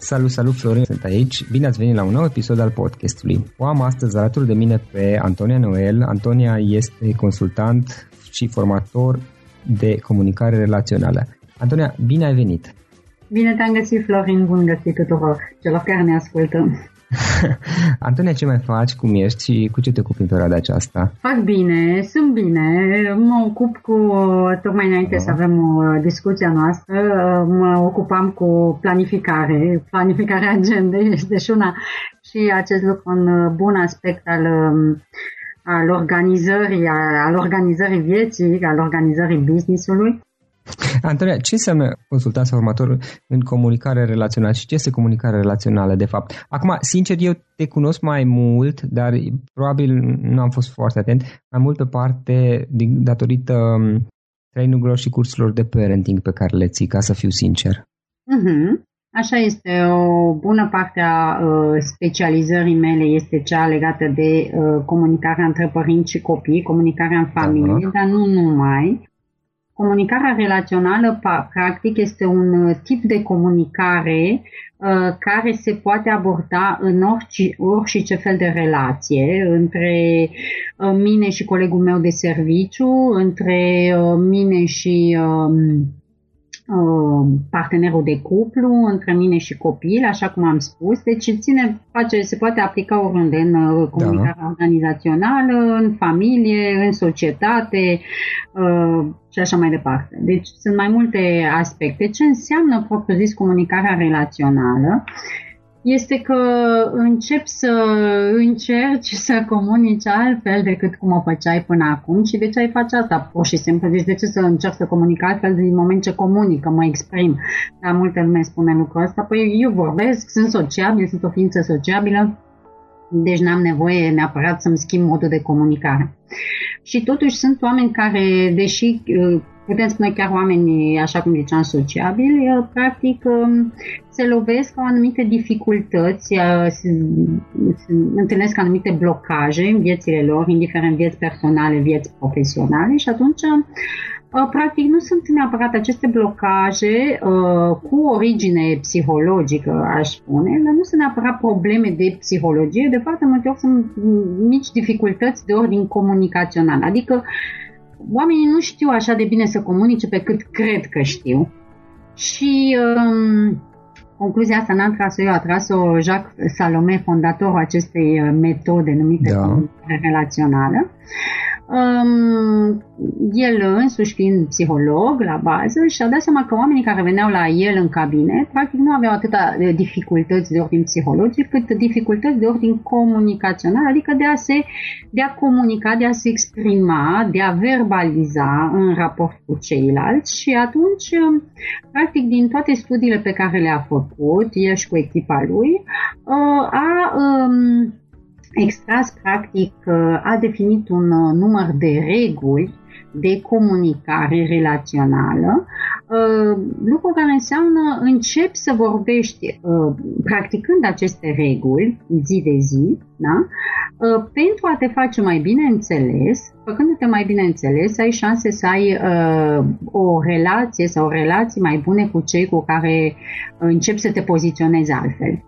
Salut, salut, Florin, sunt aici. Bine ați venit la un nou episod al podcastului. O am astăzi alături de mine pe Antonia Noel. Antonia este consultant și formator de comunicare relațională. Antonia, bine ai venit! Bine te-am găsit, Florin, bun găsit tuturor celor care ne ascultă. Antonia, ce mai faci, cum ești și cu ce te ocupi în perioada aceasta? Fac bine, sunt bine, mă ocup cu, tocmai înainte uh. să avem o discuția noastră, mă ocupam cu planificare, planificarea agendei este și una și acest lucru un bun aspect al al organizării, al organizării vieții, al organizării businessului. Antonia, ce înseamnă consultanța formator în comunicare relațională și ce este comunicare relațională de fapt? Acum, sincer, eu te cunosc mai mult, dar probabil nu am fost foarte atent, mai mult pe parte din, datorită um, training și cursurilor de parenting pe care le ții, ca să fiu sincer. Uh-huh. Așa este, o bună parte a uh, specializării mele este cea legată de uh, comunicarea între părinți și copii, comunicarea în familie, uh-huh. dar nu numai Comunicarea relațională, practic, este un tip de comunicare uh, care se poate aborda în orice, orice ce fel de relație între uh, mine și colegul meu de serviciu, între uh, mine și uh, Uh, partenerul de cuplu, între mine și copil, așa cum am spus. Deci ține, face, se poate aplica oriunde, în uh, comunicarea da. organizațională, în familie, în societate uh, și așa mai departe. Deci sunt mai multe aspecte. Ce înseamnă, propriu zis, comunicarea relațională? Este că încep să încerci să comunici altfel decât cum o făceai până acum și de ce ai face asta? Pur și simplu, deci de ce să încerc să comunic altfel din moment ce comunică, mă exprim? Dar multe lume spune lucrul ăsta, păi eu vorbesc, sunt sociabil, sunt o ființă sociabilă, deci n-am nevoie neapărat să-mi schimb modul de comunicare. Și totuși sunt oameni care, deși putem spune chiar oameni, așa cum ziceam, sociabili, practic um, se lovesc cu anumite dificultăți, uh, se, se întâlnesc anumite blocaje în viețile lor, indiferent vieți personale, vieți profesionale și atunci uh, practic nu sunt neapărat aceste blocaje uh, cu origine psihologică, aș spune, dar nu sunt neapărat probleme de psihologie, de foarte multe ori sunt mici dificultăți de ordin comunicațional, adică oamenii nu știu așa de bine să comunice pe cât cred că știu. Și um, concluzia asta n-am tras-o eu, a tras-o Jacques Salomé, fondatorul acestei uh, metode numite da. relațională. Um, el însuși fiind psiholog la bază și-a dat seama că oamenii care veneau la el în cabinet practic nu aveau atâta dificultăți de ordin psihologic cât dificultăți de ordin comunicațional, adică de a se de a comunica, de a se exprima, de a verbaliza în raport cu ceilalți. Și atunci practic din toate studiile pe care le-a făcut, el și cu echipa lui, uh, a um, extras, practic, a definit un uh, număr de reguli de comunicare relațională, uh, lucru care înseamnă încep să vorbești uh, practicând aceste reguli zi de zi, da? pentru a te face mai bine înțeles, făcându-te mai bine înțeles, ai șanse să ai o relație sau relații mai bune cu cei cu care începi să te poziționezi altfel.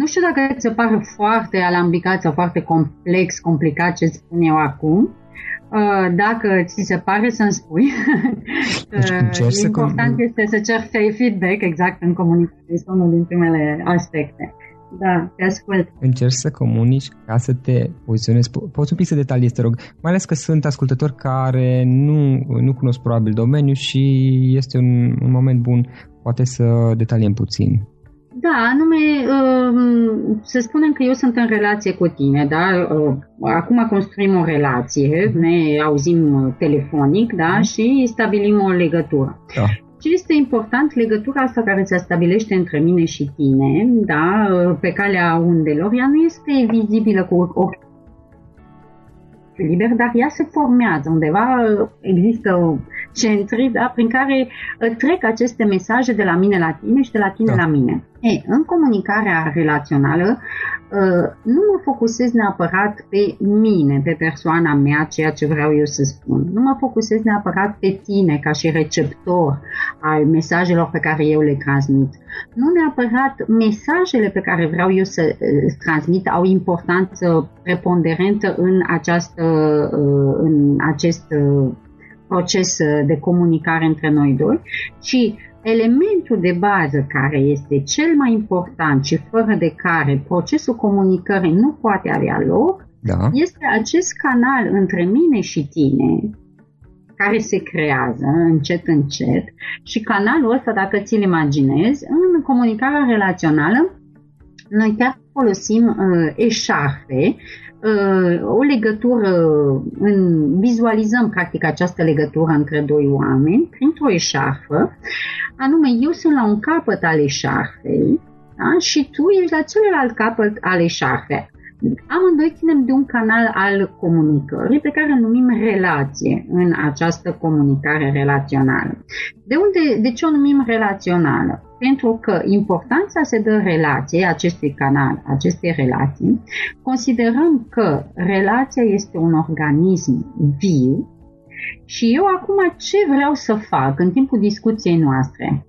Nu știu dacă ți se pare foarte alambicat sau foarte complex, complicat ce spun eu acum. Uh, dacă ți se pare să-mi spui, deci, important com- este să cer feedback exact în comunicare. Este unul din primele aspecte. Da, te ascult. Încerci să comunici ca să te poziționezi. Poți un pic să detaliezi, te rog. Mai ales că sunt ascultători care nu, nu cunosc probabil domeniul și este un, un moment bun poate să detaliem puțin. Da, anume, um, să spunem că eu sunt în relație cu tine, da? Uh, acum construim o relație, mhm. ne auzim telefonic, da? Mhm. Și stabilim o legătură. Da. Ce este important, legătura asta care se stabilește între mine și tine, da, pe calea undelor, ea nu este vizibilă cu ochi liber, dar ea se formează undeva, există centri da, prin care uh, trec aceste mesaje de la mine la tine și de la tine da. la mine. E, în comunicarea relațională uh, nu mă focusez neapărat pe mine, pe persoana mea, ceea ce vreau eu să spun. Nu mă focusez neapărat pe tine ca și receptor al mesajelor pe care eu le transmit. Nu neapărat mesajele pe care vreau eu să uh, transmit au importanță preponderentă în, această, în acest proces de comunicare între noi doi, ci elementul de bază care este cel mai important și fără de care procesul comunicării nu poate avea loc, da. este acest canal între mine și tine, care se creează încet, încet și canalul ăsta, dacă ți-l imaginezi, în comunicarea relațională, noi chiar folosim uh, eșarfe Uh, o legătură, în, vizualizăm practic această legătură între doi oameni printr-o eșarfă, anume eu sunt la un capăt al eșarfei da? și tu ești la celălalt capăt al eșarfei. Amândoi ținem de un canal al comunicării pe care îl numim relație în această comunicare relațională. De unde, de ce o numim relațională? Pentru că importanța se dă relației, acestui canal, acestei relații, considerăm că relația este un organism viu Și eu acum ce vreau să fac în timpul discuției noastre?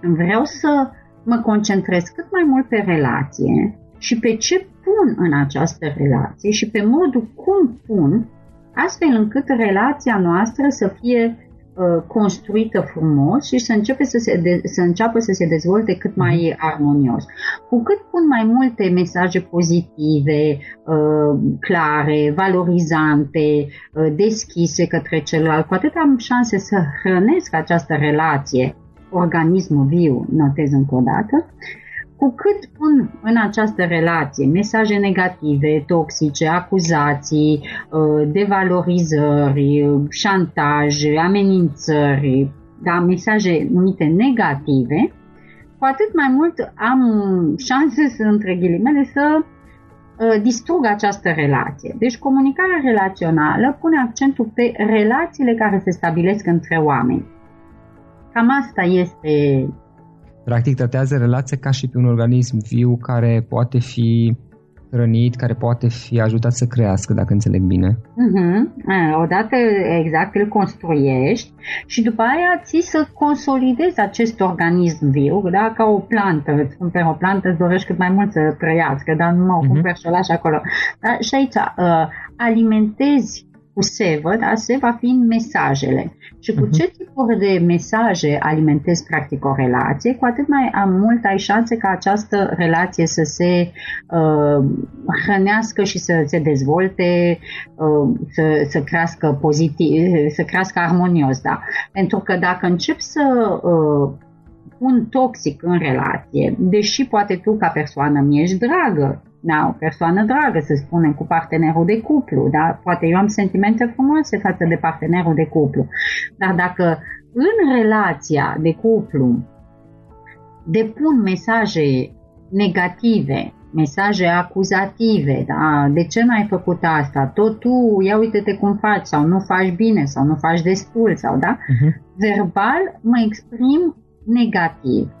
Vreau să mă concentrez cât mai mult pe relație și pe ce pun în această relație și pe modul cum pun, astfel încât relația noastră să fie uh, construită frumos și să, începe să, se de, să înceapă să se dezvolte cât mai mhm. armonios. Cu cât pun mai multe mesaje pozitive, uh, clare, valorizante, uh, deschise către celălalt, cu atât am șanse să hrănesc această relație organismul viu, notez încă o dată, cu cât pun în această relație mesaje negative, toxice, acuzații, uh, devalorizări, șantaj, amenințări, da, mesaje numite negative, cu atât mai mult am șanse, să, între ghilimele, să uh, distrug această relație. Deci comunicarea relațională pune accentul pe relațiile care se stabilesc între oameni Cam asta este... Practic tratează relația ca și pe un organism viu care poate fi rănit, care poate fi ajutat să crească, dacă înțeleg bine. Uh-huh. Odată, exact, îl construiești și după aia ții să consolidezi acest organism viu, da? ca o plantă. Îți cumperi o plantă, îți dorești cât mai mult să trăiască, dar nu mă uh-huh. cumperi și o lași acolo. Da? Și aici uh, alimentezi cu sevă, da? seva fiind mesajele. Și cu uh-huh. ce tipuri de mesaje alimentezi practic o relație, cu atât mai am mult ai șanse ca această relație să se uh, hrănească și să se dezvolte, uh, să, să crească pozitiv, să crească armonios, da. Pentru că dacă încep să uh, un toxic în relație, deși poate tu ca persoană mi ești dragă, da, o persoană dragă, să spunem, cu partenerul de cuplu, da? Poate eu am sentimente frumoase față de partenerul de cuplu, dar dacă în relația de cuplu depun mesaje negative, mesaje acuzative, da? de ce n-ai făcut asta, tot tu, ia uite-te cum faci, sau nu faci bine, sau nu faci destul, sau da, uh-huh. verbal mă exprim negativ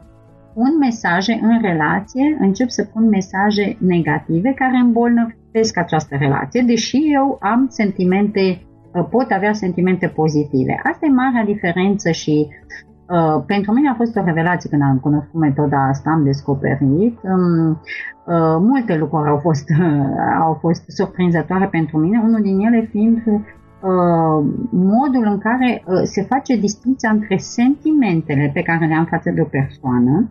pun mesaje în relație, încep să pun mesaje negative care îmbolnăvesc această relație, deși eu am sentimente, uh, pot avea sentimente pozitive. Asta e marea diferență și Uh, pentru mine a fost o revelație când am cunoscut metoda asta, am descoperit. Um, uh, multe lucruri au fost, uh, au fost surprinzătoare pentru mine, unul din ele fiind uh, modul în care uh, se face distinția între sentimentele pe care le am față de o persoană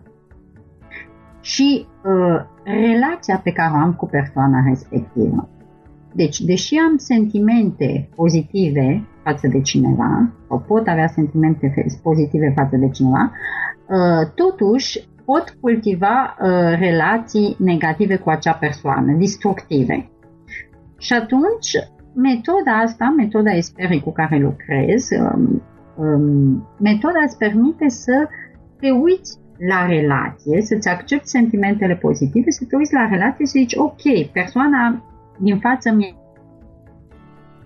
și uh, relația pe care o am cu persoana respectivă. Deci, deși am sentimente pozitive față de cineva, sau pot avea sentimente pozitive față de cineva, uh, totuși pot cultiva uh, relații negative cu acea persoană, destructive. Și atunci, metoda asta, metoda Esperi cu care lucrez, um, um, metoda îți permite să te uiți la relație, să-ți accepti sentimentele pozitive, să te uiți la relație și să zici, ok, persoana din față mi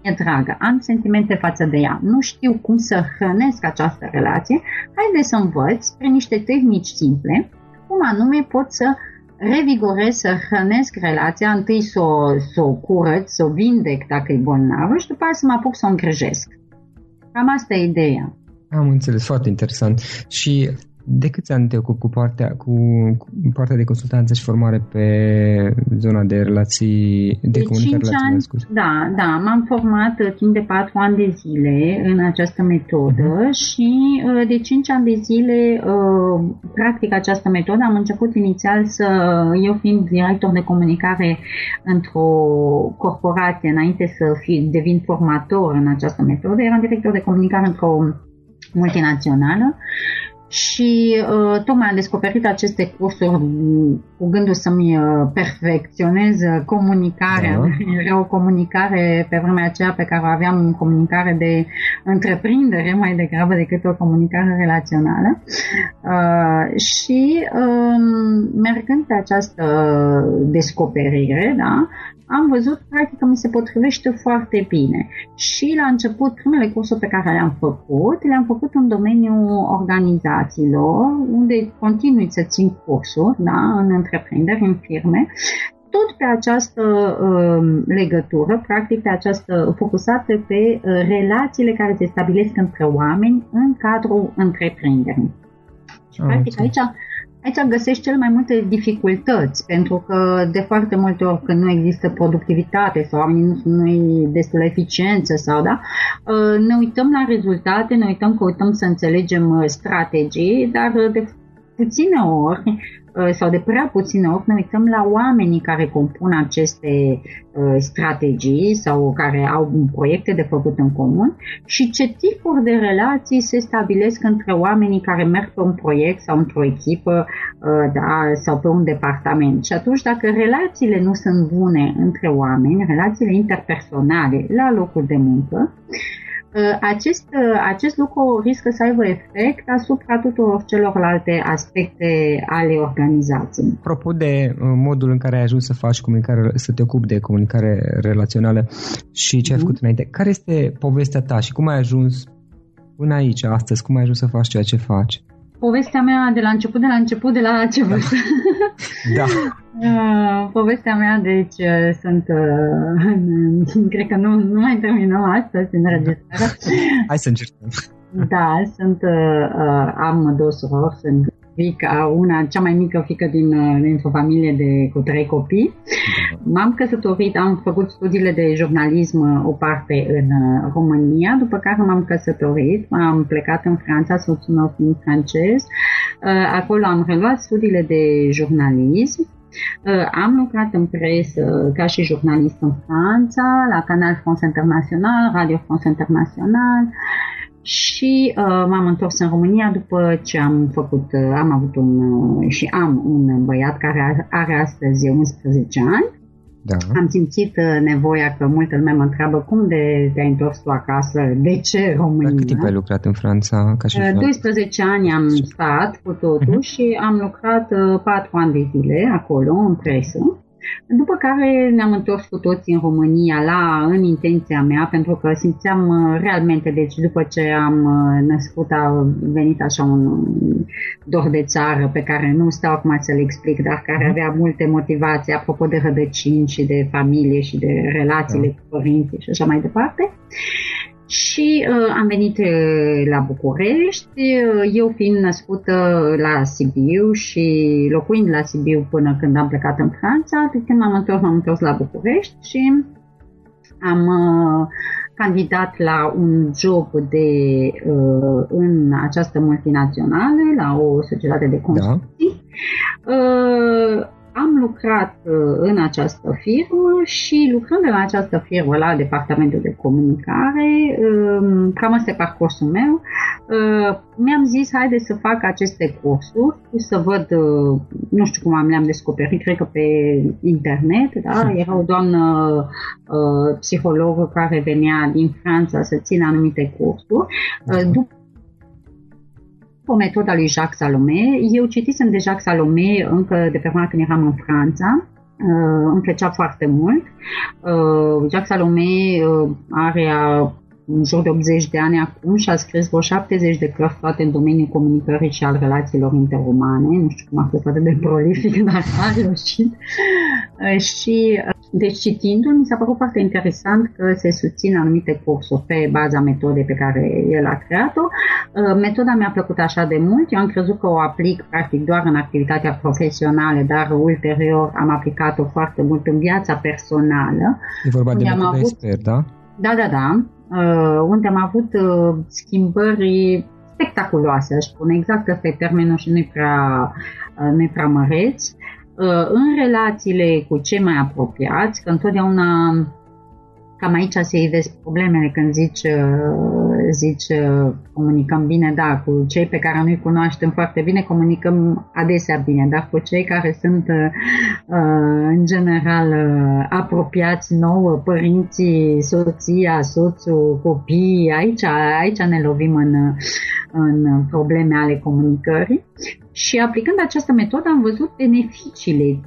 e dragă, am sentimente față de ea, nu știu cum să hrănesc această relație, haide să învăț prin niște tehnici simple cum anume pot să revigorez, să hrănesc relația, întâi să o, să o curăț, să o vindec dacă e bolnavă și după aceea să mă apuc să o îngrijesc. Cam asta e ideea. Am înțeles, foarte interesant. Și de câți ani te ocupi cu partea, cu, cu partea de consultanță și formare pe zona de relații, de, de comunicare ani, scuze? Da, da, m-am format uh, timp de 4 ani de zile în această metodă uh-huh. și uh, de 5 ani de zile uh, practic această metodă. Am început inițial să, eu fiind director de comunicare într-o corporație, înainte să fi, devin formator în această metodă, eram director de comunicare într-o multinațională și uh, tocmai am descoperit aceste cursuri cu gândul să-mi uh, perfecționez comunicarea. Da. Era o comunicare pe vremea aceea pe care o aveam comunicare de întreprindere mai degrabă decât o comunicare relațională. Uh, și uh, mergând pe această descoperire, da, am văzut practic că mi se potrivește foarte bine. Și la început, primele cursuri pe care le-am făcut, le-am făcut în domeniul organizațiilor, unde continui să țin cursuri, da, în întreprinderi, în firme, tot pe această uh, legătură, practic pe această focusată pe uh, relațiile care se stabilesc între oameni în cadrul întreprinderii. Și ah, practic aici Aici găsești cel mai multe dificultăți, pentru că de foarte multe ori când nu există productivitate sau oamenii nu sunt noi destul de eficiență sau da, uh, ne uităm la rezultate, ne uităm că uităm să înțelegem uh, strategii, dar de puține ori uh, sau de prea puține ori ne uităm la oamenii care compun aceste uh, strategii sau care au proiecte de făcut în comun și ce tipuri de relații se stabilesc între oamenii care merg pe un proiect sau într-o echipă uh, da, sau pe un departament. Și atunci dacă relațiile nu sunt bune între oameni, relațiile interpersonale la locul de muncă, Uh, acest, uh, acest lucru riscă să aibă efect asupra tuturor celorlalte aspecte ale organizației. Apropo de uh, modul în care ai ajuns să faci comunicare, să te ocupi de comunicare relațională și ce ai făcut mm-hmm. înainte, care este povestea ta și cum ai ajuns până aici, astăzi, cum ai ajuns să faci ceea ce faci? Povestea mea de la început, de la început, de la ce vârstă? Da. Uh, povestea mea, deci, uh, sunt, uh, cred că nu, nu mai terminăm astăzi în înregistrarea. Hai să încercăm. Da, sunt, am două surori, sunt fica, una, cea mai mică fică din, dintr-o familie de, cu trei copii. M-am căsătorit, am făcut studiile de jurnalism o parte în România, după care m-am căsătorit, am plecat în Franța, soțul meu fiind francez. Acolo am reluat studiile de jurnalism Uh, am lucrat în presă ca și jurnalist în Franța, la Canal France International, Radio France International și uh, m-am întors în România după ce am făcut, uh, am avut un uh, și am un băiat care are astăzi 11 ani da. Am simțit uh, nevoia că multă lume mă întreabă cum de te-ai întors tu acasă, de ce România? Dar cât timp ai lucrat în Franța? Ca și 12 uh, ani am stat cu totul uh-huh. și am lucrat 4 uh, ani de zile acolo, în presă. După care ne-am întors cu toții în România la, în intenția mea, pentru că simțeam uh, realmente, deci după ce am uh, născut a venit așa un dor de țară pe care nu stau acum să le explic, dar care mhm. avea multe motivații apropo de rădăcini și de familie și de relațiile da. cu părinții și așa mai departe și uh, am venit uh, la București, uh, eu fiind născută la Sibiu și locuind la Sibiu până când am plecat în Franța, de când m-am întors, m-am întors la București și am uh, candidat la un job de, uh, în această multinațională, la o societate de construcții. Da. Uh, am lucrat uh, în această firmă și lucrând în această firmă la departamentul de comunicare, um, cam asta e parcursul meu, uh, mi-am zis haide să fac aceste cursuri, să văd, uh, nu știu cum am le-am descoperit, cred că pe internet, da? era o doamnă psihologă care venea din Franța să țină anumite cursuri. După o metoda lui Jacques Salomé. Eu citisem de Jacques Salomé încă de pe vremea când eram în Franța. Uh, îmi plăcea foarte mult. Uh, Jacques Salomé uh, are în jur de 80 de ani acum și a scris vreo 70 de cărți toate în domeniul comunicării și al relațiilor interumane. Nu știu cum a fost atât de prolific, dar a reușit. și deci citindu-l, mi s-a părut foarte interesant că se susțin anumite cursuri pe baza metodei pe care el a creat-o. Uh, metoda mi-a plăcut așa de mult, eu am crezut că o aplic practic doar în activitatea profesională, dar ulterior am aplicat-o foarte mult în viața personală. E vorba de metoda avut... expert, da? Da, da, da. Uh, unde am avut uh, schimbări spectaculoase, aș spune. Exact ăsta e termenul și nu-i prea, nu prea măreț. Uh, în relațiile cu cei mai apropiați, că întotdeauna cam aici se ivesc problemele când zici, uh, zici uh, comunicăm bine, da, cu cei pe care nu-i cunoaștem foarte bine, comunicăm adesea bine, dar cu cei care sunt în general apropiați nouă, părinții, soția, soțul, copiii, aici, aici ne lovim în, în probleme ale comunicării. Și aplicând această metodă am văzut beneficiile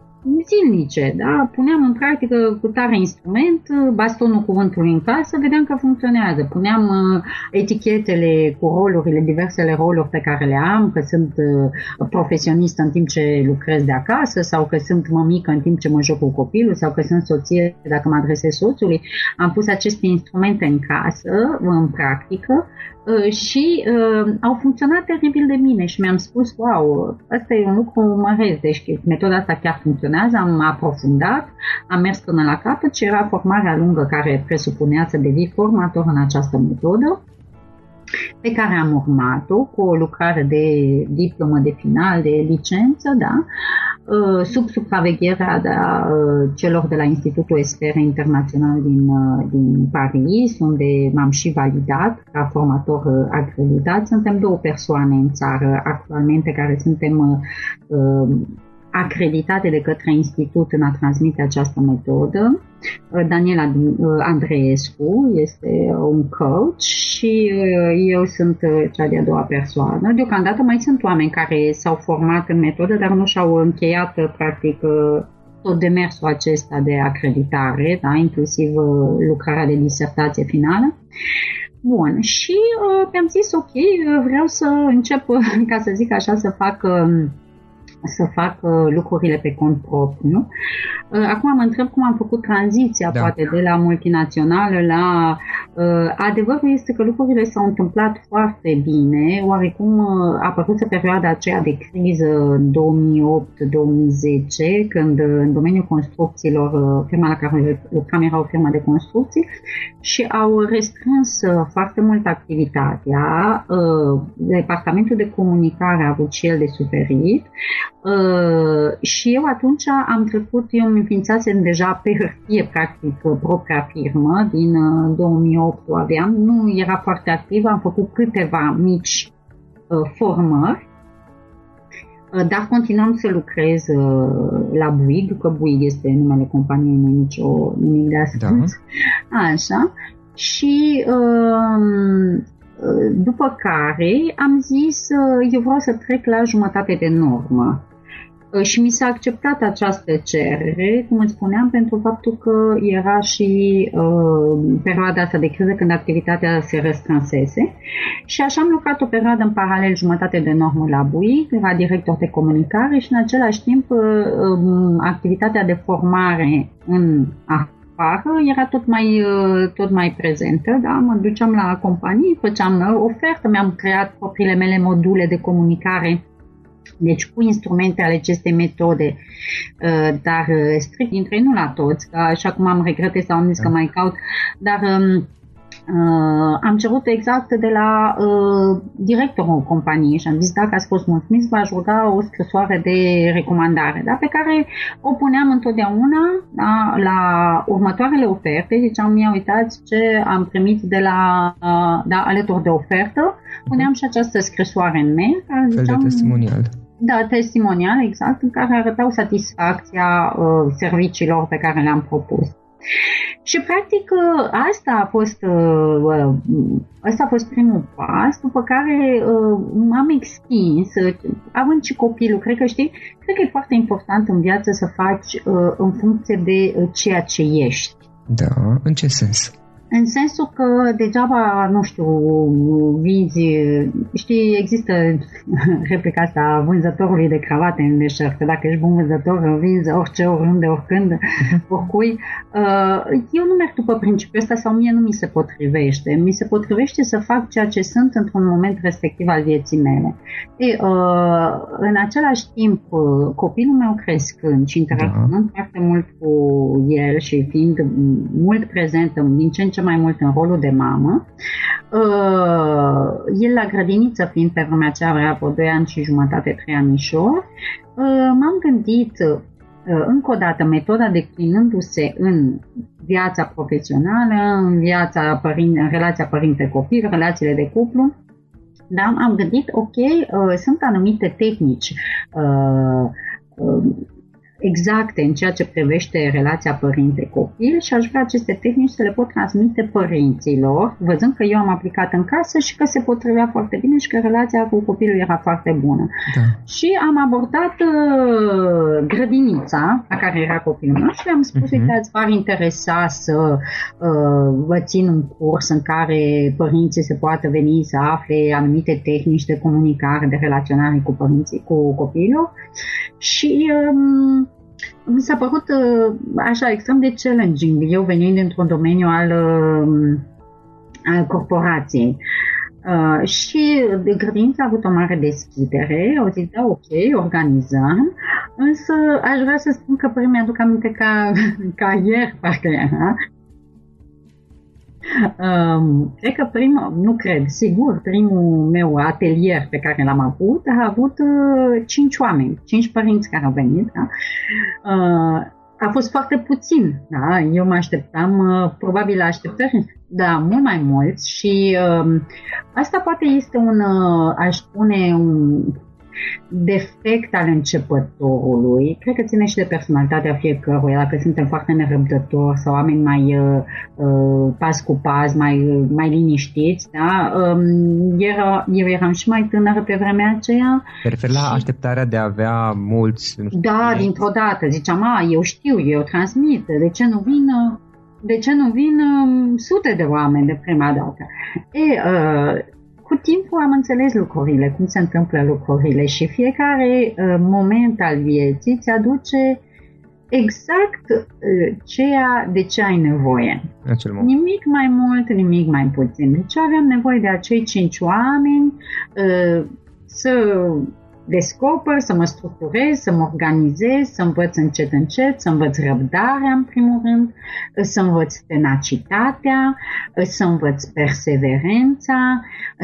zilnice, da? Puneam în practică cu tare instrument, bastonul cuvântului în casă, vedeam că funcționează. Puneam uh, etichetele cu rolurile, diversele roluri pe care le am, că sunt uh, profesionistă în timp ce lucrez de acasă sau că sunt mămică în timp ce mă joc cu copilul sau că sunt soție dacă mă adresez soțului. Am pus aceste instrumente în casă, în practică, Uh, și uh, au funcționat teribil de bine și mi-am spus, wow, asta e un lucru mare, deci metoda asta chiar funcționează, am aprofundat, am mers până la capăt și era formarea lungă care presupunea să devii formator în această metodă pe care am urmat-o cu o lucrare de diplomă de final, de licență, da, uh, sub supravegherea de a, uh, celor de la Institutul Esfere Internațional din, uh, din Paris, unde m-am și validat ca formator acreditat. Suntem două persoane în țară actualmente care suntem acreditate de către institut în a transmite această metodă. Daniela uh, Andreescu este un coach și uh, eu sunt uh, cea de-a doua persoană. Deocamdată mai sunt oameni care s-au format în metodă, dar nu și-au încheiat practic tot demersul acesta de acreditare, da, inclusiv lucrarea de disertație finală. Bun, și uh, mi-am zis, ok, vreau să încep, ca să zic așa, să fac uh, să fac lucrurile pe cont propriu. Uh, acum mă întreb cum am făcut tranziția, da. poate, de la multinațională la... Uh, adevărul este că lucrurile s-au întâmplat foarte bine, oarecum uh, a apărut perioada aceea de criză 2008-2010, când în domeniul construcțiilor, firma la care lucram era o firmă de construcții și au restrâns foarte mult activitatea. Departamentul de comunicare a avut și el de suferit. Uh, și eu atunci am trecut, eu îmi înființasem deja pe hârtie, practic, propria firmă, din 2008 uh, o aveam, nu era foarte activă, am făcut câteva mici uh, formări, uh, dar continuam să lucrez uh, la Buig, că Buig este numele companiei, nu nicio nimic de ascuns. Da. Așa. Și uh, după care am zis, eu vreau să trec la jumătate de normă. Uh, și mi s-a acceptat această cerere, cum îți spuneam, pentru faptul că era și uh, perioada asta de criză când activitatea se răstrânsese și așa am lucrat o perioadă în paralel jumătate de normă la BUI, era director de comunicare și în același timp uh, um, activitatea de formare în afară era tot mai, uh, tot mai prezentă, da? mă duceam la companii, făceam ofertă, mi-am creat propriile mele module de comunicare deci cu instrumente ale acestei metode, uh, dar uh, strict dintre ei, nu la toți, că așa cum am regretat sau am zis că da. mai caut, dar um, Uh, am cerut exact de la uh, directorul companiei și am zis dacă ați fost mulțumiți, v-aș ruga o scrisoare de recomandare, da, pe care o puneam întotdeauna da, la următoarele oferte, ziceam, ia uitați ce am primit de la, uh, da, alături de ofertă, puneam și această scrisoare în mail. Care ziceam, de testimonial. Da, testimonial, exact, în care arătau satisfacția uh, serviciilor pe care le-am propus. Și practic ă, asta a fost asta a fost primul pas, după care m-am extins, având și copilul, cred că știi, cred că e foarte important în viață să faci în funcție de ceea ce ești. Da, în ce sens? În sensul că degeaba, nu știu, vinzi, știi, există replica asta a vânzătorului de cravate în deșert, că dacă ești bun vânzător, vinzi orice, oriunde, oricând, oricui. Uh, eu nu merg după principiul ăsta sau mie nu mi se potrivește. Mi se potrivește să fac ceea ce sunt într-un moment respectiv al vieții mele. E, uh, în același timp, uh, copilul meu crescând și interacționând da. foarte mult cu el și fiind mult prezent din ce în ce mai mult în rolul de mamă. Uh, el la grădiniță, fiind pe vremea aceea avea vreo 2 ani și jumătate, 3 anișori, uh, m-am gândit uh, încă o dată, metoda declinându-se în viața profesională, în, viața părin- în relația părinte-copil, relațiile de cuplu, da, am gândit, ok, uh, sunt anumite tehnici uh, uh, exacte în ceea ce privește relația părinte-copil și aș vrea aceste tehnici să le pot transmite părinților, văzând că eu am aplicat în casă și că se potrivea foarte bine și că relația cu copilul era foarte bună. Da. Și am abordat uh, grădinița la care era copilul meu și le-am spus, uh-huh. uite, v-ar interesa să uh, vă țin un curs în care părinții se poată veni să afle anumite tehnici de comunicare, de relaționare cu părinții, cu copilul și um, mi s-a părut uh, așa extrem de challenging, eu venind dintr-un domeniu al, uh, al corporației. Uh, și grădința a avut o mare deschidere, au zis, da, ok, organizăm, însă aș vrea să spun că păi mi-aduc aminte ca, ca ieri, parcă era, Um, cred că primul, nu cred, sigur, primul meu atelier pe care l-am avut a avut uh, cinci oameni, cinci părinți care au venit. Da? Uh, a fost foarte puțin, da? Eu mă așteptam, uh, probabil la așteptări, da, mult mai mulți și uh, asta poate este un, uh, aș spune, un defect al începătorului, cred că ține și de personalitatea fiecăruia, dacă suntem foarte nerăbdători sau oameni mai uh, uh, pas cu pas, mai, mai liniștiți, da? Um, era, eu eram și mai tânără pe vremea aceea. Te referi la așteptarea de a avea mulți? Nu știu, da, dintr-o dată. Ziceam, a, eu știu, eu transmit, de ce nu vin de ce nu vin um, sute de oameni de prima dată? E, uh, cu timpul am înțeles lucrurile, cum se întâmplă lucrurile și fiecare uh, moment al vieții îți aduce exact uh, ceea de ce ai nevoie. Nimic mai mult, nimic mai puțin. Deci aveam nevoie de acei cinci oameni uh, să descoper, să mă structurez, să mă organizez, să învăț încet încet, să învăț răbdarea în primul rând, să învăț tenacitatea, să învăț perseverența,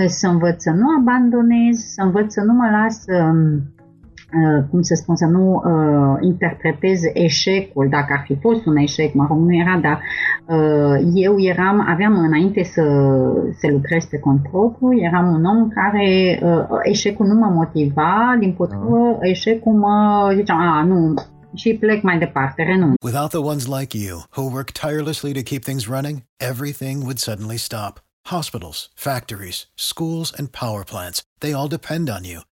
să învăț să nu abandonez, să învăț să nu mă las um, Uh, cum să spun, să nu uh, interpretez eșecul, dacă ar fi fost un eșec, mă rog, nu era, dar uh, eu eram, aveam înainte să, să lucrez pe cont propriu, eram un om care uh, eșecul nu mă motiva, din potrivă, da. eșecul mă ziceam, a, nu, și plec mai departe, renunț. Without the ones like you, who work tirelessly to keep things running, everything would suddenly stop. Hospitals, factories, schools, and power plants, they all depend on you.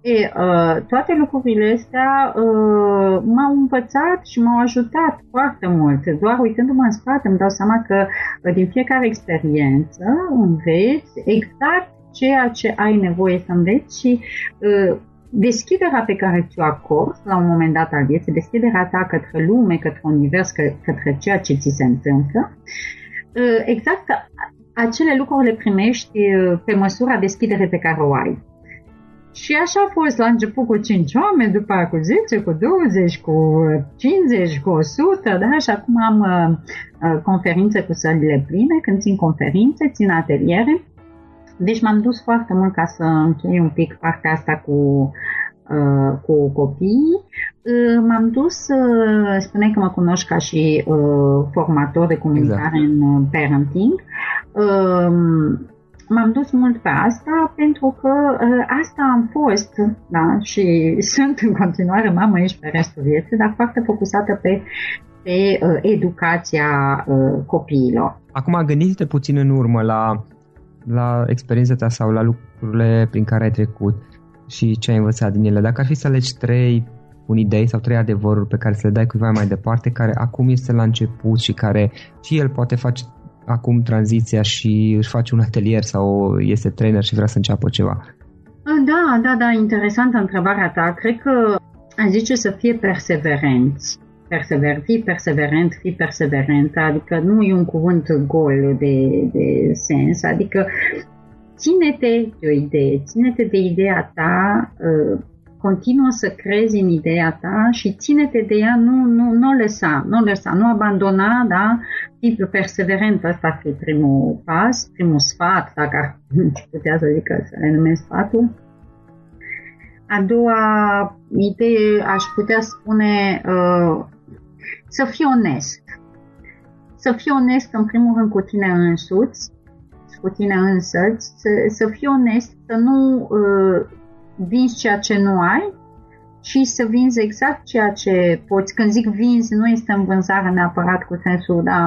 E, uh, toate lucrurile astea uh, m-au învățat și m-au ajutat foarte mult. Doar uitându-mă în spate îmi dau seama că uh, din fiecare experiență înveți exact ceea ce ai nevoie să înveți și uh, deschiderea pe care ți-o acorzi la un moment dat al vieții, deschiderea ta către lume, către univers, către ceea ce ți se întâmplă, uh, exact acele lucruri le primești uh, pe măsura deschidere pe care o ai. Și așa a fost la început cu 5 oameni, după aia cu 10, cu 20, cu 50, cu 100, da? Și acum am uh, uh, conferințe cu sălile pline, când țin conferințe, țin ateliere. Deci m-am dus foarte mult ca să închei un pic partea asta cu, uh, cu copiii. Uh, m-am dus, uh, spune că mă cunoști ca și uh, formator de comunicare exact. în uh, parenting. Uh, m-am dus mult pe asta pentru că uh, asta am fost da, și sunt în continuare mamă aici pe restul vieții, dar foarte focusată pe, pe uh, educația uh, copiilor. Acum gândiți-te puțin în urmă la, la experiența ta sau la lucrurile prin care ai trecut și ce ai învățat din ele. Dacă ar fi să alegi trei un idei sau trei adevăruri pe care să le dai cuiva mai departe, care acum este la început și care și el poate face acum tranziția și își face un atelier sau este trainer și vrea să înceapă ceva? Da, da, da, interesantă întrebarea ta. Cred că aș zice să fie perseverenți. Persever, fii perseverent, fii perseverent, adică nu e un cuvânt gol de, de sens, adică ține-te de o idee, ține-te de ideea ta, uh, continuă să crezi în ideea ta și ține-te de ea, nu, nu, nu lăsa, nu lăsa, nu abandona, da? Fii perseverent, ăsta ar fi primul pas, primul sfat, dacă ar putea să zic să le numesc sfatul. A doua idee aș putea spune uh, să fii onest. Să fii onest în primul rând cu tine însuți, cu tine însăți, să, să fii onest, să nu uh, vinzi ceea ce nu ai și să vinzi exact ceea ce poți. Când zic vinzi, nu este în vânzare neapărat cu sensul, da,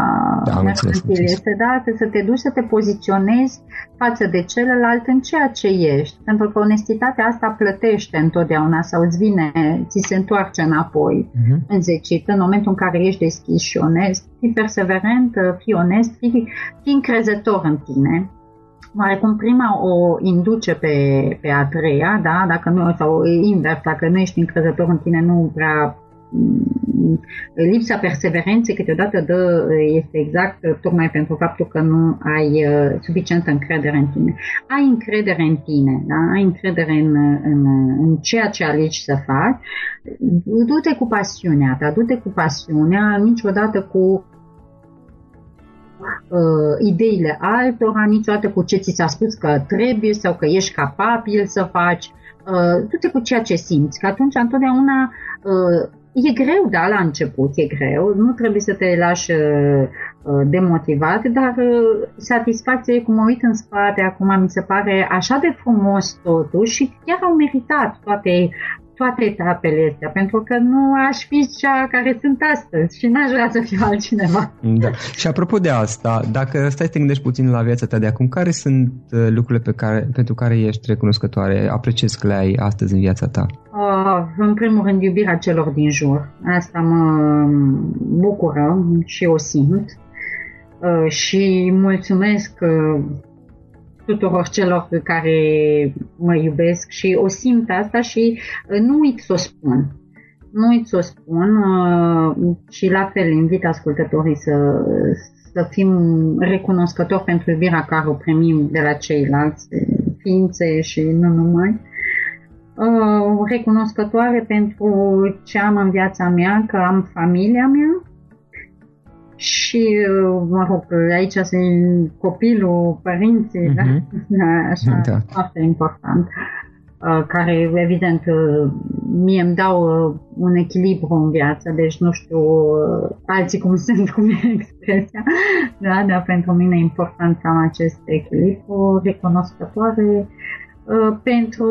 da este, da, să te duci să te poziționezi față de celălalt în ceea ce ești. Pentru că onestitatea asta plătește întotdeauna sau îți vine, ți se întoarce înapoi uh-huh. înzecit în momentul în care ești deschis și onest. Fii perseverent, fii onest, fii, fii încrezător în tine oarecum prima o induce pe, pe a treia, da? dacă nu, sau invers, dacă nu ești încrezător în tine, nu prea mm, lipsa perseverenței câteodată dă, este exact tocmai pentru faptul că nu ai uh, suficientă încredere în tine. Ai încredere în tine, da? ai încredere în, în, în ceea ce alegi să faci, du-te cu pasiunea ta, du-te cu pasiunea, niciodată cu uh, ideile altora, niciodată cu ce ți s-a spus că trebuie sau că ești capabil să faci. Uh, du-te cu ceea ce simți, că atunci întotdeauna uh, e greu, da, la început e greu, nu trebuie să te lași uh, uh demotivat, dar uh, satisfacția e cum mă uit în spate, acum mi se pare așa de frumos totuși și chiar au meritat toate toate etapele astea, pentru că nu aș fi cea care sunt astăzi și n-aș vrea să fiu altcineva. Da. Și apropo de asta, dacă stai să te gândești puțin la viața ta de acum, care sunt uh, lucrurile pe care, pentru care ești recunoscătoare, apreciezi că le ai astăzi în viața ta? Uh, în primul rând, iubirea celor din jur. Asta mă bucură și o simt. Uh, și mulțumesc uh, tuturor celor care mă iubesc și o simt asta și uh, nu uit să o spun. Nu uit să o spun uh, și la fel invit ascultătorii să, să fim recunoscători pentru iubirea care o primim de la ceilalți ființe și nu numai. Uh, recunoscătoare pentru ce am în viața mea, că am familia mea, și, uh, mă rog, aici sunt copilul, părinții, uh-huh. da? Mhm. Așa, da. foarte important uh, care, evident, uh, mie îmi dau un echilibru în viață, deci nu știu alții cum sunt, cum e expresia, da, dar pentru mine e important să am acest echilibru recunoscătoare Uh, pentru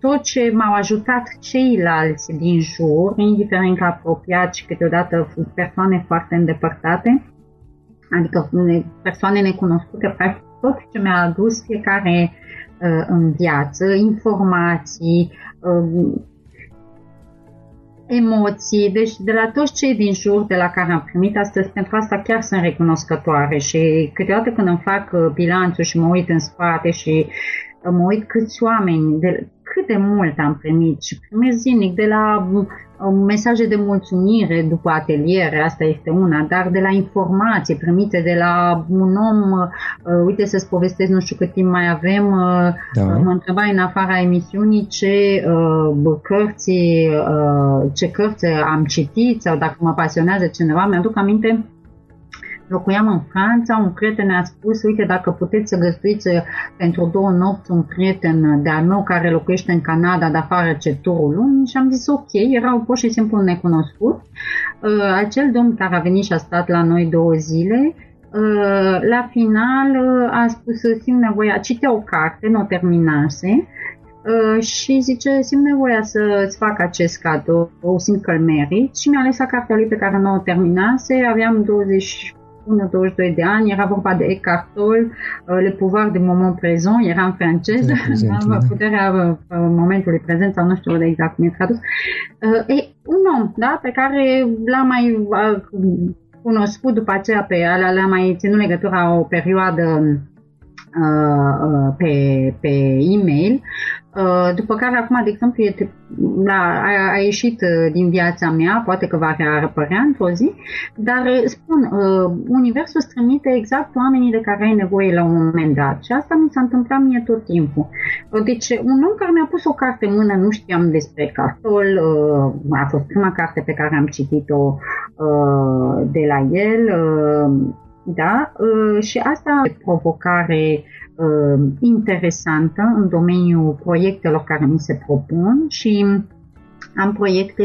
tot ce m-au ajutat ceilalți din jur, indiferent că apropiați și câteodată persoane foarte îndepărtate, adică persoane necunoscute, practic tot ce mi-a adus fiecare uh, în viață, informații, uh, emoții, deci de la toți cei din jur de la care am primit astăzi, pentru asta chiar sunt recunoscătoare și câteodată când îmi fac bilanțul și mă uit în spate și mă uit câți oameni, de, cât de mult am primit și primesc zilnic de la um, mesaje de mulțumire după ateliere, asta este una, dar de la informații primite de la un om, uh, uite să-ți povestesc nu știu cât timp mai avem, uh, da. mă întrebai în afara emisiunii ce uh, cărți, uh, ce cărți am citit sau dacă mă pasionează cineva, mi-aduc aminte locuiam în Franța, un prieten ne-a spus, uite, dacă puteți să găstuiți uh, pentru două nopți un prieten de-al meu care locuiește în Canada, dar face turul lumii și am zis ok, erau pur și simplu necunoscut. Uh, acel domn care a venit și a stat la noi două zile, uh, la final a spus simt nevoia, citea o carte, nu o terminase, și zice, simt nevoia să-ți fac acest cadou, simt că-l merit. Și mi-a lăsat cartea lui pe care nu o terminase, aveam 20 până 22 de ani, era vorba de Eckhart Tolle, uh, Le pouvoir de moment présent, era în franceză, da, puterea uh, momentului prezent sau nu știu de exact cum e tradus. Uh, e un om, da, pe care l-am mai cunoscut după aceea pe alea, l-am mai ținut legătura o perioadă pe, pe e-mail. Uh, după care acum, de exemplu, e, la, a, a ieșit uh, din viața mea, poate că va reapărea într-o zi, dar uh, spun, universul îți trimite exact oamenii de care ai nevoie la un moment dat și asta mi s-a întâmplat mie tot timpul. Deci un om care mi-a pus o carte în mână, nu știam despre Castol, a fost prima carte pe care am citit-o de la el, Da? Și asta e provocare interesantă în domeniul proiectelor care mi se propun și am proiecte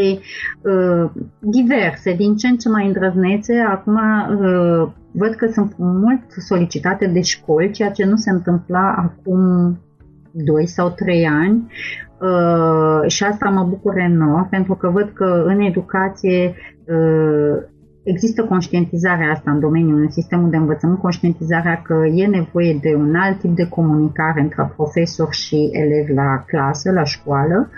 uh, diverse, din ce în ce mai îndrăznețe. Acum uh, văd că sunt mult solicitate de școli, ceea ce nu se întâmpla acum 2 sau 3 ani. Uh, și asta mă bucur enorm, pentru că văd că în educație uh, există conștientizarea asta în domeniul, în sistemul de învățământ, conștientizarea că e nevoie de un alt tip de comunicare între profesor și elevi la clasă, la școală,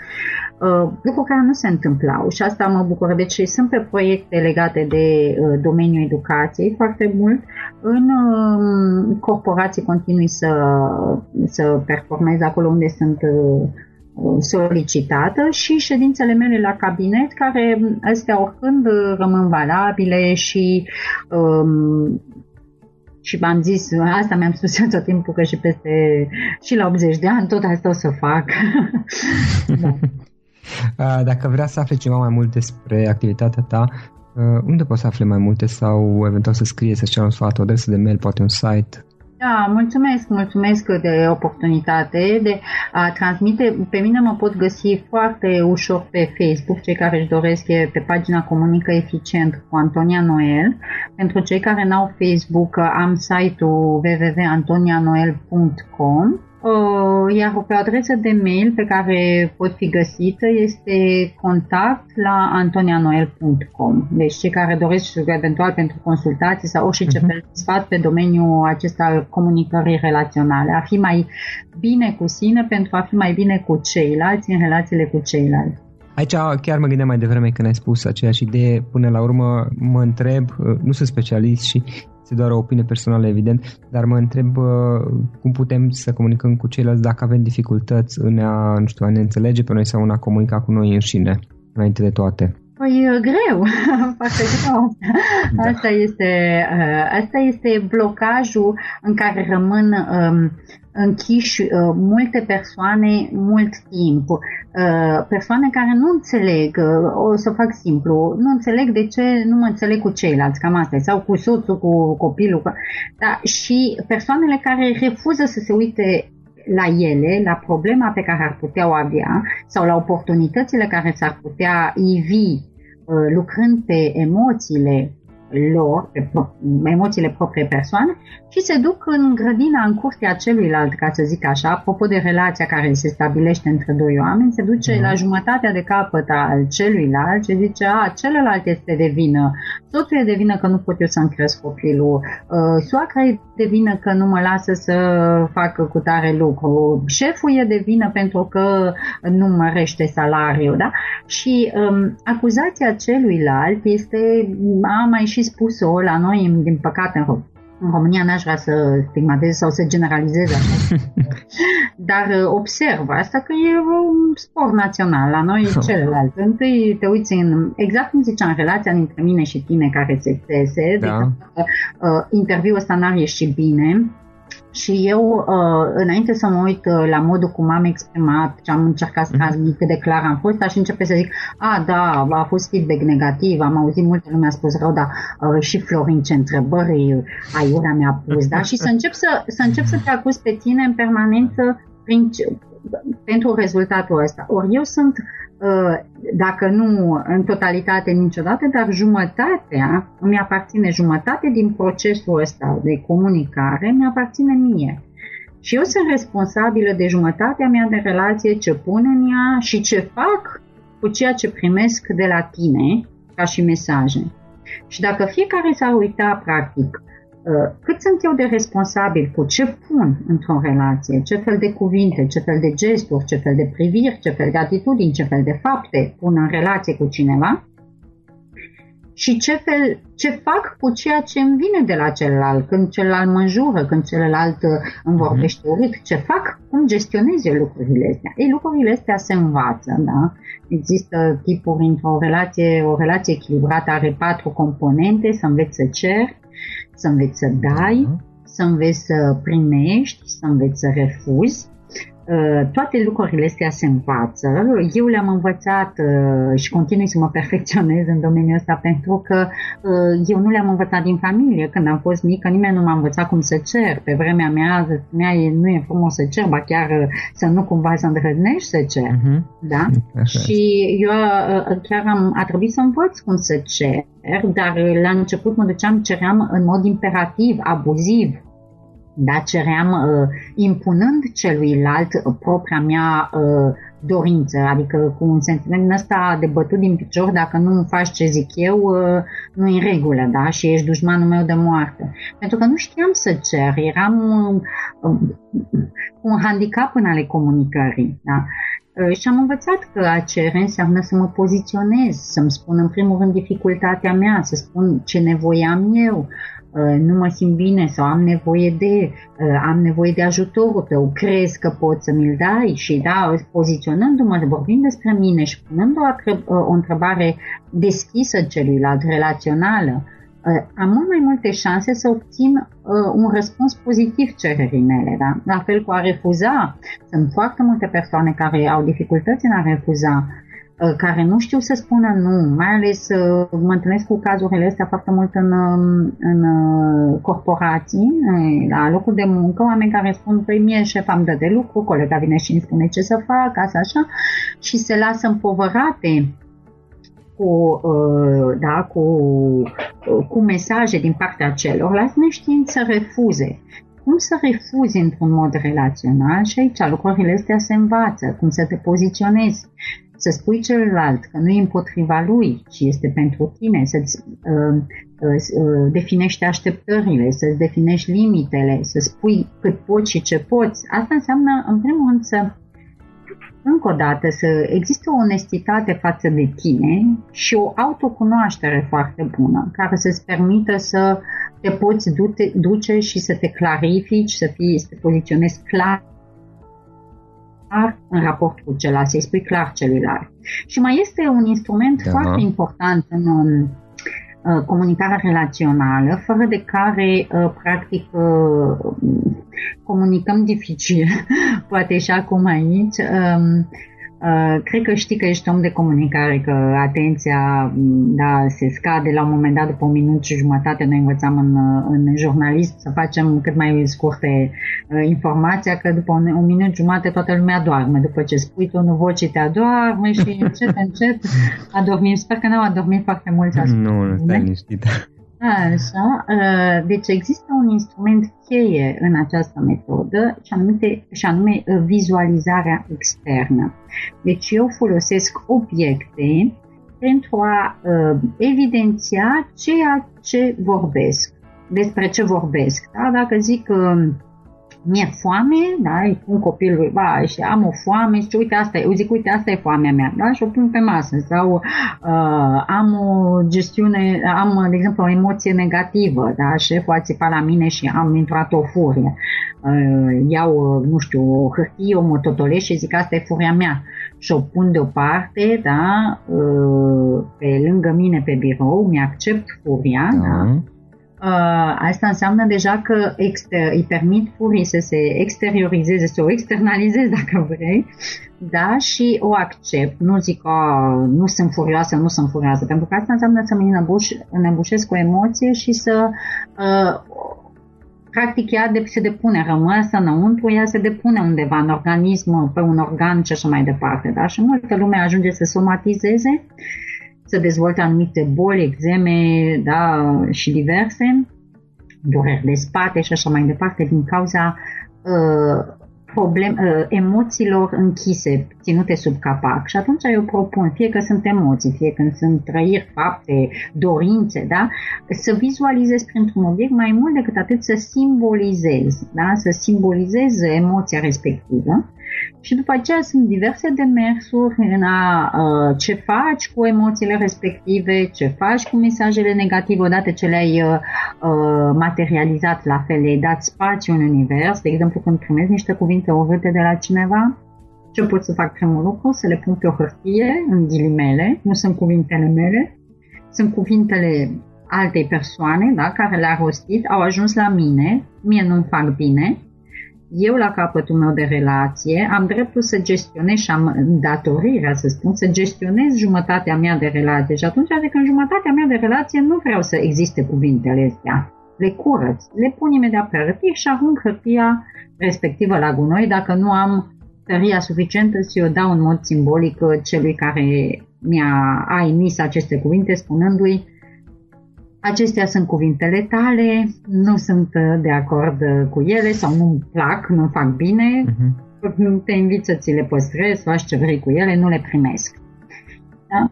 uh, lucru care nu se întâmplau și asta mă bucură. Deci sunt pe proiecte legate de uh, domeniul educației foarte mult. În uh, corporații continui să, să performez acolo unde sunt solicitată și ședințele mele la cabinet, care astea oricând rămân valabile și um, și v-am zis, asta mi-am spus eu tot timpul că și peste și la 80 de ani tot asta o să fac. da. Dacă vrea să afle ceva mai mult despre activitatea ta, unde poți să afle mai multe sau eventual să scrie, să-ți cer un sfat, o adresă de mail, poate un site? Da, mulțumesc, mulțumesc de oportunitate de a transmite. Pe mine mă pot găsi foarte ușor pe Facebook, cei care își doresc e pe pagina Comunică Eficient cu Antonia Noel. Pentru cei care n-au Facebook, am site-ul www.antonianoel.com iar pe o adresă de mail pe care pot fi găsită este contact la antonianoel.com. Deci cei care doresc eventual pentru consultații sau orice uh-huh. fel de sfat pe domeniul acesta al comunicării relaționale, a fi mai bine cu sine pentru a fi mai bine cu ceilalți în relațiile cu ceilalți. Aici chiar mă gândeam mai devreme când ai spus aceeași idee, până la urmă mă întreb, nu sunt specialist și este doar o opinie personală, evident, dar mă întreb uh, cum putem să comunicăm cu ceilalți dacă avem dificultăți în a, nu știu, a ne înțelege pe noi sau în a comunica cu noi înșine, înainte de toate. Păi greu, foarte greu. Da. Asta, este, uh, asta este blocajul în care rămân um, închiși uh, multe persoane mult timp. Uh, persoane care nu înțeleg, uh, o să fac simplu, nu înțeleg de ce nu mă înțeleg cu ceilalți, cam asta, sau cu soțul, cu copilul. Da, și persoanele care refuză să se uite la ele, la problema pe care ar putea o avea sau la oportunitățile care s-ar putea ivi lucrând pe emoțiile lor, pe emoțiile proprie persoane și se duc în grădina, în curtea celuilalt, ca să zic așa, apropo de relația care se stabilește între doi oameni, se duce mm. la jumătatea de capăt al celuilalt și zice, a, celălalt este de vină, soțul e de vină că nu pot eu să-mi cresc copilul, uh, soacra e de vină că nu mă lasă să fac cu tare lucru, șeful e de vină pentru că nu mărește salariul, da? Și um, acuzația celuilalt este, a mai și spus-o la noi, din păcate, în în România n-aș vrea să stigmateze sau să generalizeze așa. Dar uh, observ asta că e un sport național la noi celălalt. Întâi te uiți în, exact cum ziceam, relația dintre mine și tine care se țese, da. de că, uh, interviul ăsta n-ar ieși bine, și eu, uh, înainte să mă uit uh, la modul cum am exprimat, ce am încercat să mhm. transmit, cât de clar am fost, aș începe să zic, a, da, a fost feedback negativ, am auzit multe lume a spus rău, dar uh, și Florin ce întrebări aiurea mi-a pus, da? Și să încep să, să încep să te acuz pe tine în permanență prin, pentru rezultatul ăsta. Ori eu sunt Uh, dacă nu în totalitate niciodată, dar jumătatea, îmi aparține jumătate din procesul ăsta de comunicare, mi aparține mie. Și eu sunt responsabilă de jumătatea mea de relație, ce pun în ea și ce fac cu ceea ce primesc de la tine ca și mesaje. Și dacă fiecare s-ar uita practic Uh, cât sunt eu de responsabil? Cu ce pun într-o relație, ce fel de cuvinte, ce fel de gesturi, ce fel de priviri, ce fel de atitudini, ce fel de fapte pun în relație cu cineva? Și ce, fel, ce fac cu ceea ce îmi vine de la celălalt, când celălalt mă înjură, când celălalt uh, îmi mhm. vorbește urât, ce fac, cum gestionez eu lucrurile astea. Ei, lucrurile astea se învață, da? Există tipuri într-o relație, o relație echilibrată are patru componente, să înveți să cer, să înveți să dai, uh-huh. să înveți să primești, să înveți să refuzi Uh, toate lucrurile astea se învață. Eu le-am învățat uh, și continui să mă perfecționez în domeniul ăsta pentru că uh, eu nu le-am învățat din familie. Când am fost mică, nimeni nu m-a învățat cum să cer. Pe vremea mea, spunea, nu e frumos să cer, ba chiar să nu cumva să îndrăznești să cer. Uh-huh. Da? Așa. Și eu chiar am, a trebuit să învăț cum să cer, dar la început mă duceam, ceream în mod imperativ, abuziv da, ceream uh, impunând celuilalt uh, propria mea uh, dorință, adică cu un sentiment ăsta de bătut din picior, dacă nu faci ce zic eu, uh, nu e în regulă, da, și ești dușmanul meu de moarte. Pentru că nu știam să cer, eram uh, cu un handicap în ale comunicării, da. Uh, și am învățat că a cere înseamnă să mă poziționez, să-mi spun în primul rând dificultatea mea, să spun ce nevoie am eu, Uh, nu mă simt bine sau am nevoie de, uh, am nevoie de ajutorul tău, crezi că poți să mi-l dai și da, poziționându-mă, vorbind despre mine și punând o, uh, o întrebare deschisă celuilalt, relațională, am mult mai multe șanse să obțin un răspuns pozitiv cererii mele. Da? La fel cu a refuza. Sunt foarte multe persoane care au dificultăți în a refuza Uh, care nu știu să spună nu, mai ales uh, mă întâlnesc cu cazurile astea foarte mult în, um, în uh, corporații, la locul de muncă, oameni care spun, păi mie șef am dă de lucru, colega vine și îmi spune ce să fac, asta așa, și se lasă împovărate cu, da, cu, cu mesaje din partea celorlalți, neștiind să refuze. Cum să refuzi într-un mod relațional? Și aici lucrurile astea se învață, cum să te poziționezi, să spui celălalt că nu e împotriva lui, ci este pentru tine, să-ți uh, uh, definești așteptările, să-ți definești limitele, să spui cât poți și ce poți. Asta înseamnă, în primul rând, să încă o dată, să există o onestitate față de tine și o autocunoaștere foarte bună, care să-ți permită să te poți duce și să te clarifici, să, fii, să te poziționezi clar în raport cu celălalt, să-i spui clar celuilalt. Și mai este un instrument da. foarte important în um, uh, comunicarea relațională, fără de care, uh, practic, uh, comunicăm dificil, poate și acum aici. Um, Uh, cred că știi că ești om de comunicare, că atenția mm, da, se scade la un moment dat după un minut și jumătate. Noi învățăm în, uh, în jurnalist să facem cât mai scurte uh, informația, că după un, un minut jumătate toată lumea doarme. După ce spui tu nu voci te adorme și încet, încet adormim. Sper că n-au adormit foarte mulți Nu, nu, stai liniștit. Așa, ă, deci există un instrument cheie în această metodă și anume, și anume ă, vizualizarea externă. Deci eu folosesc obiecte pentru a uh, evidenția ceea ce vorbesc, despre ce vorbesc. Da? Dacă zic uh, mi-e foame, da, îi pun copilului, ba, și am o foame, și uite asta, eu zic, uite, asta e foamea mea, da, și o pun pe masă, sau uh, am o gestiune, am, de exemplu, o emoție negativă, da, șeful a țipat la mine și am intrat o furie, uh, iau, nu știu, o hârtie, o mototolesc și zic, asta e furia mea, și o pun deoparte, da, uh, pe lângă mine pe birou, mi-accept furia, da, da. Uh, asta înseamnă deja că exter- îi permit furii să se exteriorizeze, să o externalizeze dacă vrei, da, și o accept. Nu zic că nu sunt furioasă, nu sunt furioasă, pentru că asta înseamnă să mă înăbuș, înăbușesc cu emoție și să uh, practic ea de, se depune, rămăsă înăuntru, ea se depune undeva în organism, pe un organ și așa mai departe, da? Și multă lume ajunge să somatizeze să dezvolte anumite boli, exeme da, și diverse, dureri de spate și așa mai departe, din cauza uh, problem, uh, emoțiilor închise, ținute sub capac. Și atunci eu propun, fie că sunt emoții, fie că sunt trăiri, fapte, dorințe, da? să vizualizez printr-un obiect mai mult decât atât să simbolizez, da? să simbolizez emoția respectivă și după aceea sunt diverse demersuri în a uh, ce faci cu emoțiile respective, ce faci cu mesajele negative odată ce le-ai uh, materializat la fel, le-ai dat spațiu în univers. De exemplu, când primezi niște cuvinte urâte de la cineva, ce pot să fac primul lucru? Să le pun pe o hârtie, în ghilimele, nu sunt cuvintele mele, sunt cuvintele altei persoane da, care le-a rostit, au ajuns la mine, mie nu-mi fac bine, eu la capătul meu de relație am dreptul să gestionez și am datorirea, să spun, să gestionez jumătatea mea de relație. Și atunci, adică în jumătatea mea de relație nu vreau să existe cuvintele astea. Le curăț, le pun imediat pe hârtie și arunc hârtia respectivă la gunoi dacă nu am tăria suficientă să o dau în mod simbolic celui care mi-a a emis aceste cuvinte spunându-i Acestea sunt cuvintele tale, nu sunt uh, de acord uh, cu ele sau nu-mi plac, nu fac bine, uh-huh. te invit să ți le păstrezi, faci ce vrei cu ele, nu le primesc. Da?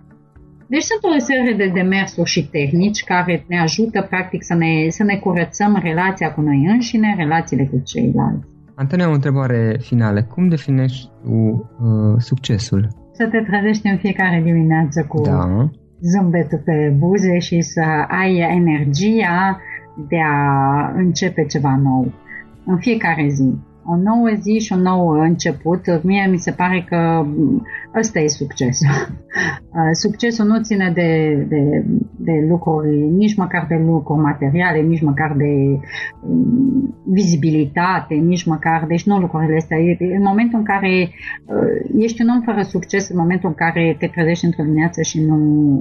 Deci sunt o serie de demersuri și tehnici care ne ajută practic să ne, să ne curățăm relația cu noi înșine, relațiile cu ceilalți. Antonia, o întrebare finală. Cum definești tu uh, succesul? Să te trezești în fiecare dimineață cu da zâmbetul pe buze și să ai energia de a începe ceva nou în fiecare zi o nouă zi și un nou început, mie mi se pare că ăsta e succesul. Succesul nu ține de, de, de lucruri, nici măcar de lucruri materiale, nici măcar de um, vizibilitate, nici măcar, deci nu lucrurile astea. În momentul în care uh, ești un om fără succes, în momentul în care te trezești într-o dimineață și nu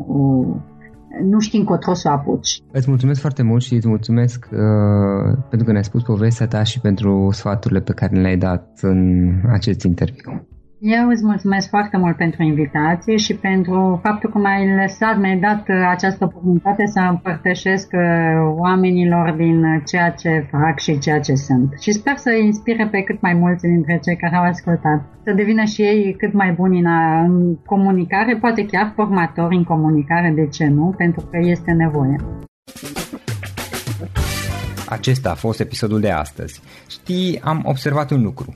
uh, nu știi încotro să o apuci. Îți mulțumesc foarte mult și îți mulțumesc uh, pentru că ne-ai spus povestea ta și pentru sfaturile pe care le-ai dat în acest interviu. Eu îți mulțumesc foarte mult pentru invitație și pentru faptul că m-ai lăsat, mi-ai dat această oportunitate să împărtășesc uh, oamenilor din ceea ce fac și ceea ce sunt. Și sper să inspire pe cât mai mulți dintre cei care au ascultat. Să devină și ei cât mai buni în, în comunicare, poate chiar formatori în comunicare, de ce nu, pentru că este nevoie. Acesta a fost episodul de astăzi. Știi, am observat un lucru.